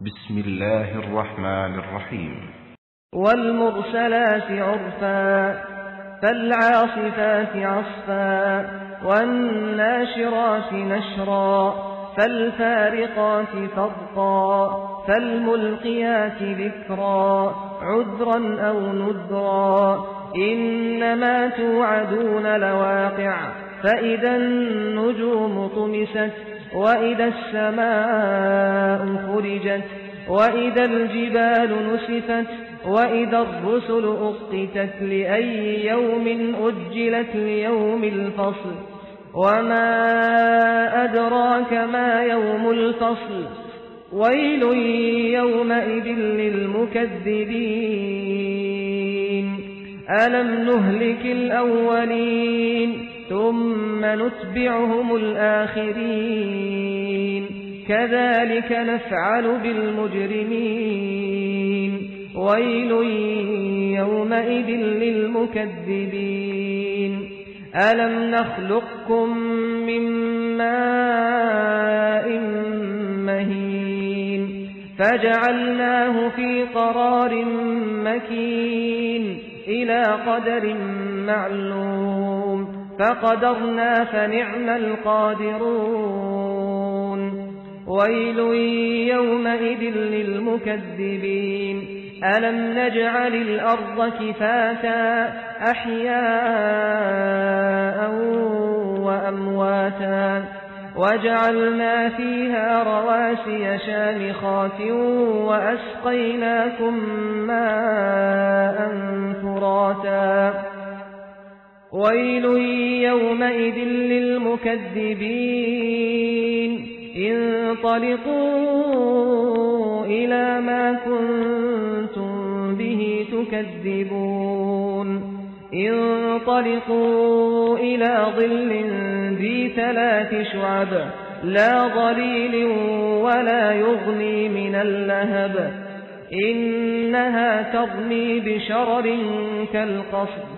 بسم الله الرحمن الرحيم. والمرسلات عرفا فالعاصفات عصفا والناشرات نشرا فالفارقات فرقا فالملقيات ذكرا عذرا أو نذرا. إنما توعدون لواقع فإذا النجوم طمست وإذا السماء فرجت وإذا الجبال نسفت وإذا الرسل أقتت لأي يوم أجلت ليوم الفصل. وما أدراك ما يوم الفصل. ويل يومئذ للمكذبين. ألم نهلك الأولين ثم نتبعهم الآخرين. كذلك نفعل بالمجرمين. ويل يومئذ للمكذبين. ألم نخلقكم من ماء مهين؟ فجعلناه في قرار مكين إلى قدر معلوم. فقدرنا فنعم القادرون. ويل يومئذ للمكذبين. ألم نجعل الأرض كفاتا أحياء وأمواتا وجعلنا فيها رواسي شامخات وأسقيناكم ماء فراتا. ويل يومئذ للمكذبين. انطلقوا إلى ما كنتم به تكذبون. انطلقوا إلى ظل ذي ثلاث شعب لا ظليل ولا يغني من اللهب. إنها ترمي بشرر كالقصر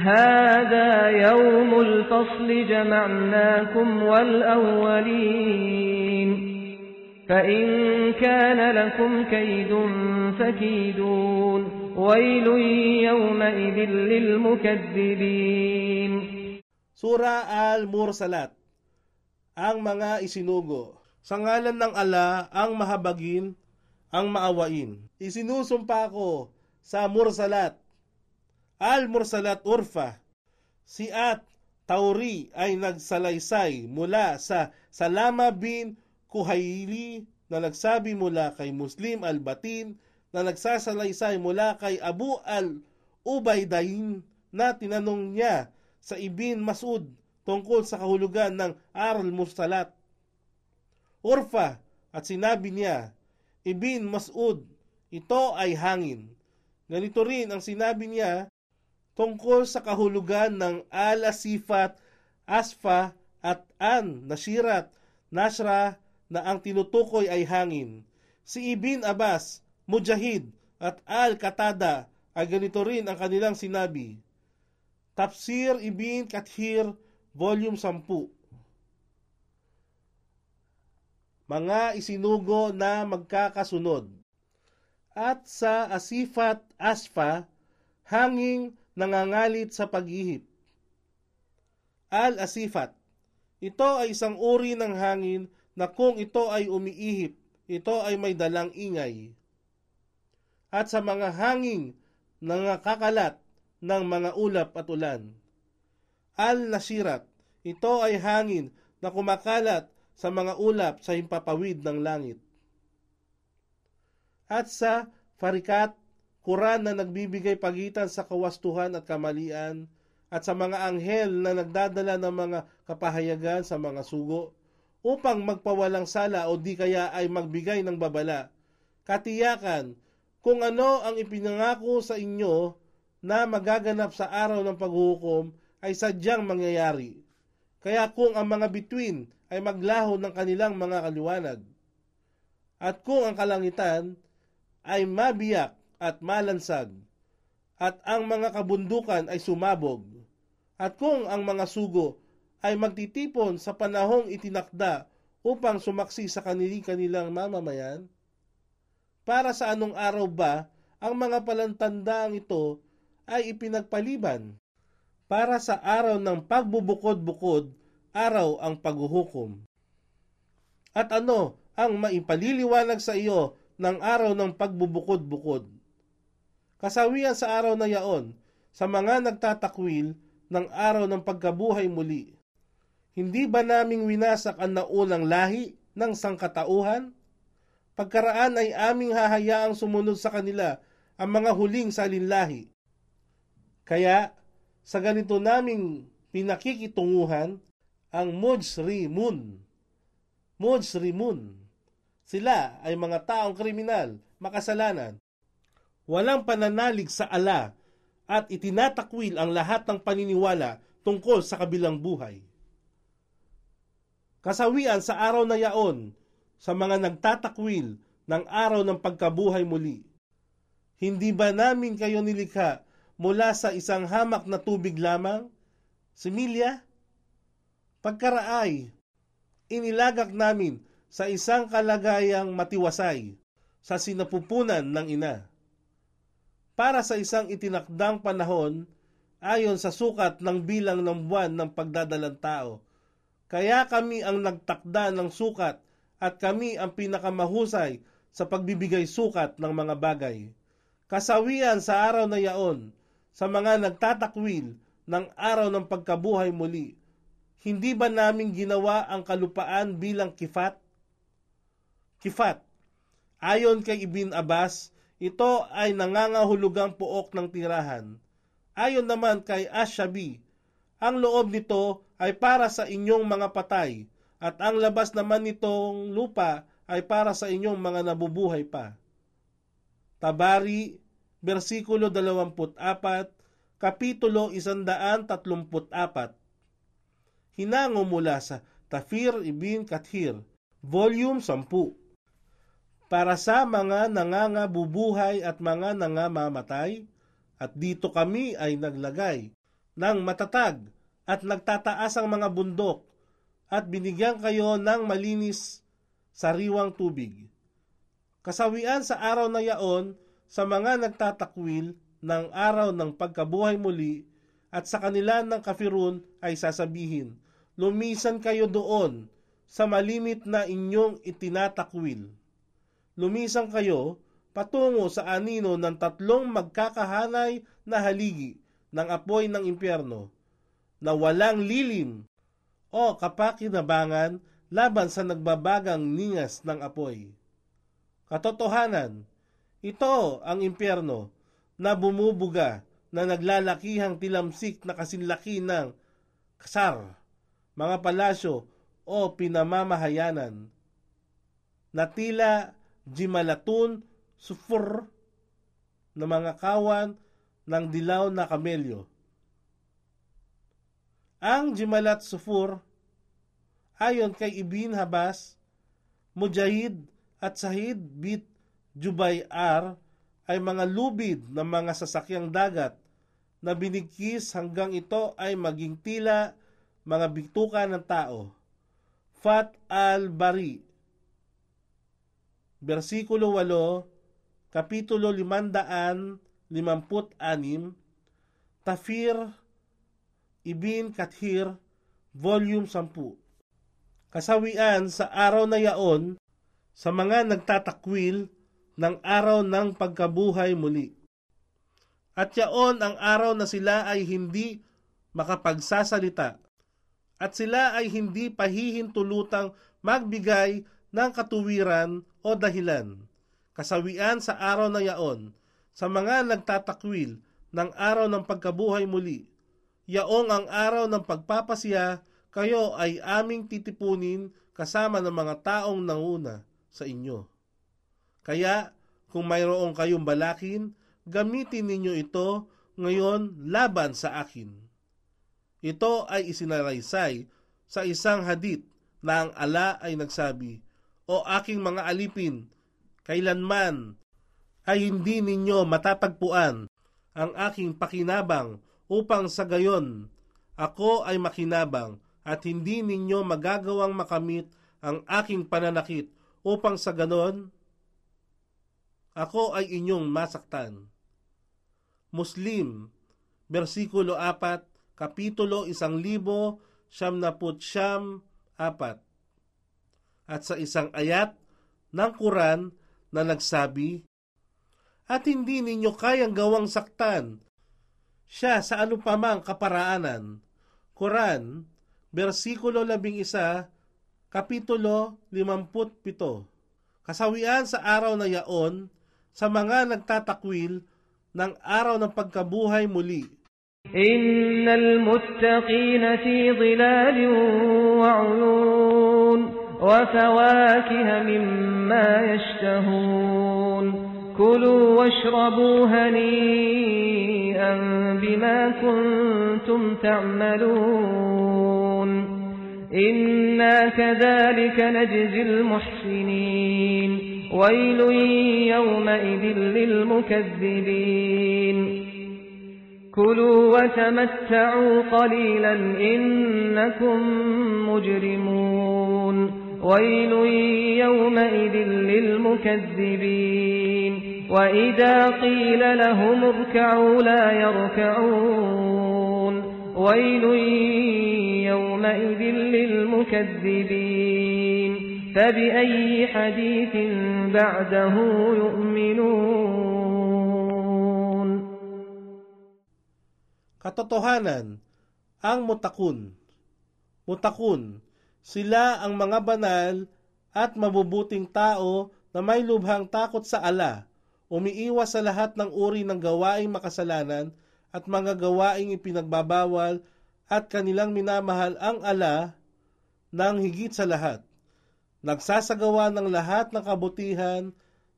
هذا يوم الفصل جمعناكم والأولين فإن كان لكم كيد فكيدون ويل يومئذ للمكذبين Sura Al-Mursalat Ang mga isinugo Sa ngalan ng ala ang mahabagin, ang maawain. Isinusumpa ko sa Mursalat Al-Mursalat Urfa Si At Tauri ay nagsalaysay mula sa Salama bin Kuhaili na nagsabi mula kay Muslim al-Batin na nagsasalaysay mula kay Abu al-Ubaydain na tinanong niya sa Ibn Masud tungkol sa kahulugan ng Aral Mursalat. Urfa at sinabi niya, Ibn Masud, ito ay hangin. Ganito rin ang sinabi niya tungkol sa kahulugan ng Al-Asifat, Asfa at An, Nashirat, Nashra na ang tinutukoy ay hangin. Si Ibn Abbas, Mujahid at Al-Katada ay ganito rin ang kanilang sinabi. Tafsir Ibn Kathir, Volume 10 Mga isinugo na magkakasunod At sa Asifat Asfa, hanging nangangalit sa paghihip. Al-Asifat Ito ay isang uri ng hangin na kung ito ay umiihip, ito ay may dalang ingay. At sa mga hanging nangakakalat ng mga ulap at ulan. Al-Nasirat, ito ay hangin na kumakalat sa mga ulap sa himpapawid ng langit. At sa Farikat, Quran na nagbibigay pagitan sa kawastuhan at kamalian, at sa mga anghel na nagdadala ng mga kapahayagan sa mga sugo, upang magpawalang sala o di kaya ay magbigay ng babala. Katiyakan, kung ano ang ipinangako sa inyo na magaganap sa araw ng paghuhukom ay sadyang mangyayari. Kaya kung ang mga bituin ay maglaho ng kanilang mga kaliwanag, at kung ang kalangitan ay mabiyak at malansag, at ang mga kabundukan ay sumabog, at kung ang mga sugo ay magtitipon sa panahong itinakda upang sumaksi sa kanili kanilang mamamayan, para sa anong araw ba ang mga palantandaang ito ay ipinagpaliban? Para sa araw ng pagbubukod-bukod, araw ang paghuhukom. At ano ang maipaliliwanag sa iyo ng araw ng pagbubukod-bukod? Kasawian sa araw na yaon, sa mga nagtatakwil ng araw ng pagkabuhay muli. Hindi ba naming winasak ang naunang lahi ng sangkatauhan? Pagkaraan ay aming hahayaang sumunod sa kanila ang mga huling salinlahi. Kaya, sa ganito naming pinakikitunguhan, ang Mujrimun. Mujrimun. Sila ay mga taong kriminal, makasalanan. Walang pananalig sa ala at itinatakwil ang lahat ng paniniwala tungkol sa kabilang buhay. Kasawian sa araw na yaon, sa mga nagtatakwil ng araw ng pagkabuhay muli. Hindi ba namin kayo nilikha mula sa isang hamak na tubig lamang? Similya? Pagkaraay, inilagak namin sa isang kalagayang matiwasay sa sinapupunan ng ina. Para sa isang itinakdang panahon, ayon sa sukat ng bilang ng buwan ng pagdadalang tao, kaya kami ang nagtakda ng sukat at kami ang pinakamahusay sa pagbibigay sukat ng mga bagay. Kasawian sa araw na yaon, sa mga nagtatakwil ng araw ng pagkabuhay muli, hindi ba namin ginawa ang kalupaan bilang kifat? Kifat. Ayon kay Ibn Abbas, ito ay nangangahulugang puok ng tirahan. Ayon naman kay Ashabi, ang loob nito ay para sa inyong mga patay at ang labas naman nitong lupa ay para sa inyong mga nabubuhay pa. Tabari, versikulo 24, kapitulo 134. Hinango mula sa Tafir Ibn Kathir, volume 10. Para sa mga nangangabubuhay at mga nangamamatay, at dito kami ay naglagay ng matatag at nagtataas ang mga bundok at binigyan kayo ng malinis sariwang tubig. Kasawian sa araw na yaon sa mga nagtatakwil ng araw ng pagkabuhay muli at sa kanila ng kafirun ay sasabihin, Lumisan kayo doon sa malimit na inyong itinatakwil. Lumisan kayo patungo sa anino ng tatlong magkakahanay na haligi ng apoy ng impyerno na walang lilim o kapakinabangan laban sa nagbabagang ningas ng apoy. Katotohanan, ito ang impyerno na bumubuga na naglalakihang tilamsik na kasinlaki ng kasar, mga palasyo o pinamamahayanan na tila jimalatun sufur na mga kawan ng dilaw na kamelyo ang Jimalat Sufur, ayon kay Ibn Habas, Mujahid at Sahid bit Jubay ay mga lubid ng mga sasakyang dagat na binigkis hanggang ito ay maging tila mga bituka ng tao. Fat al-Bari Versikulo 8, Kapitulo 556, Tafir Ibn Kathir, Volume 10. Kasawian sa araw na yaon sa mga nagtatakwil ng araw ng pagkabuhay muli. At yaon ang araw na sila ay hindi makapagsasalita at sila ay hindi pahihintulutang magbigay ng katuwiran o dahilan. Kasawian sa araw na yaon sa mga nagtatakwil ng araw ng pagkabuhay muli yaong ang araw ng pagpapasya, kayo ay aming titipunin kasama ng mga taong nanguna sa inyo. Kaya, kung mayroong kayong balakin, gamitin ninyo ito, ngayon laban sa akin. Ito ay isinalaysay sa isang hadith na ang ala ay nagsabi, O aking mga alipin, kailanman ay hindi ninyo matatagpuan ang aking pakinabang upang sa gayon ako ay makinabang at hindi ninyo magagawang makamit ang aking pananakit upang sa ganon ako ay inyong masaktan. Muslim, versikulo 4, kapitulo 1000, siyam na siyam, apat. At sa isang ayat ng Quran na nagsabi, At hindi ninyo kayang gawang saktan siya sa anupamang kaparaanan. Quran, versikulo 11, kapitulo 57. Kasawian sa araw na yaon, sa mga nagtatakwil ng araw ng pagkabuhay muli. Innal muttaqina fi dhilalin wa وفواكه مما يشتهون. كلوا واشربوا هنيئا بما كنتم تعملون. إنا كذلك نجزي المحسنين. ويل يومئذ للمكذبين. كلوا وتمتعوا قليلا إنكم مجرمون. ويل يومئذ للمكذبين وإذا قيل لهم اركعوا لا يركعون ويل يومئذ للمكذبين فبأي حديث بعده يؤمنون Katotohanan, ang mutakun. Mutakun, sila ang mga banal at mabubuting tao na may lubhang takot sa ala, umiiwas sa lahat ng uri ng gawaing makasalanan at mga gawaing ipinagbabawal at kanilang minamahal ang ala ng higit sa lahat nagsasagawa ng lahat ng kabutihan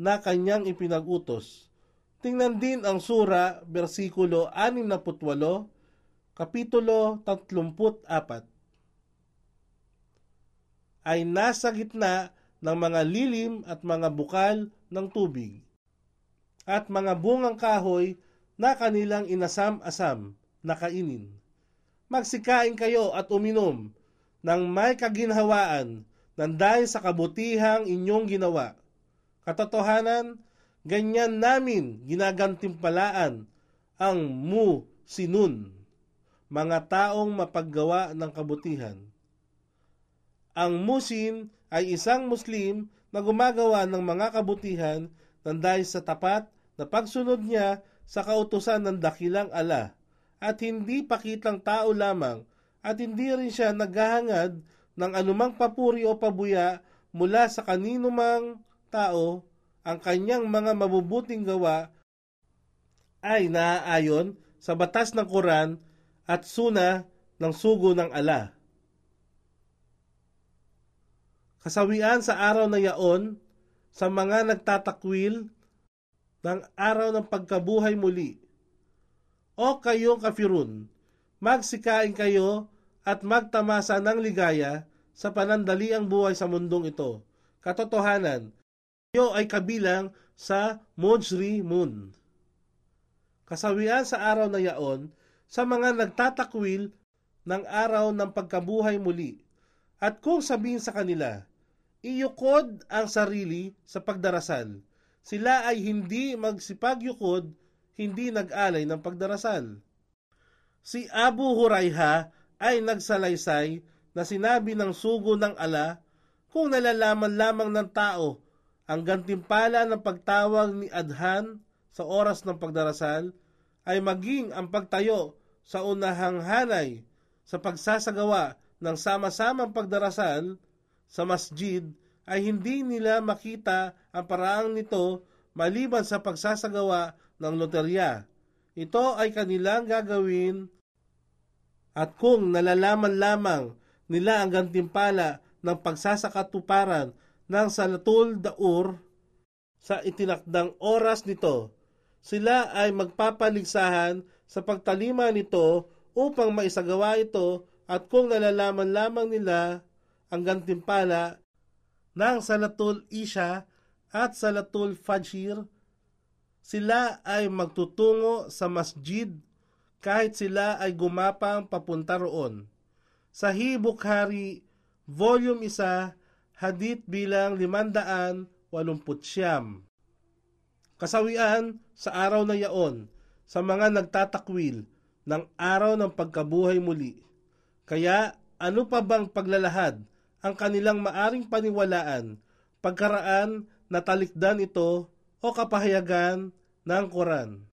na kanyang ipinag-utos. Tingnan din ang sura, versikulo 68, kapitulo 34. Ay nasa gitna ng mga lilim at mga bukal ng tubig at mga bungang kahoy na kanilang inasam-asam na kainin. Magsikain kayo at uminom ng may kaginhawaan nang dahil sa kabutihang inyong ginawa. Katotohanan, ganyan namin ginagantimpalaan ang mu sinun, mga taong mapaggawa ng kabutihan. Ang musin ay isang Muslim na gumagawa ng mga kabutihan nang dahil sa tapat na pagsunod niya sa kautusan ng dakilang ala at hindi pakitang tao lamang at hindi rin siya naghahangad ng anumang papuri o pabuya mula sa kanino mang tao, ang kanyang mga mabubuting gawa ay naaayon sa batas ng Quran at suna ng sugo ng ala. Kasawian sa araw na yaon sa mga nagtatakwil ng araw ng pagkabuhay muli. O kayong kafirun, magsikain kayo at magtamasa ng ligaya sa panandaliang buhay sa mundong ito. Katotohanan, iyo ay kabilang sa Mojri Moon. Kasawian sa araw na yaon sa mga nagtatakwil ng araw ng pagkabuhay muli. At kung sabihin sa kanila, iyukod ang sarili sa pagdarasal. Sila ay hindi magsipagyukod, hindi nag-alay ng pagdarasal. Si Abu Hurayha ay nagsalaysay na sinabi ng sugo ng ala kung nalalaman lamang ng tao ang gantimpala ng pagtawag ni Adhan sa oras ng pagdarasal ay maging ang pagtayo sa unahang hanay sa pagsasagawa ng sama-samang pagdarasal sa masjid ay hindi nila makita ang paraang nito maliban sa pagsasagawa ng loterya. Ito ay kanilang gagawin at kung nalalaman lamang nila ang gantimpala ng pagsasakatuparan ng Salatul Daur sa itinakdang oras nito, sila ay magpapaligsahan sa pagtalima nito upang maisagawa ito at kung nalalaman lamang nila ang gantimpala ng Salatul Isha at Salatul Fajr, sila ay magtutungo sa masjid kahit sila ay gumapang papunta roon. Sahih Bukhari, Volume 1, Hadith bilang 589. Kasawian sa araw na yaon sa mga nagtatakwil ng araw ng pagkabuhay muli. Kaya ano pa bang paglalahad ang kanilang maaring paniwalaan pagkaraan na talikdan ito o kapahayagan ng Quran.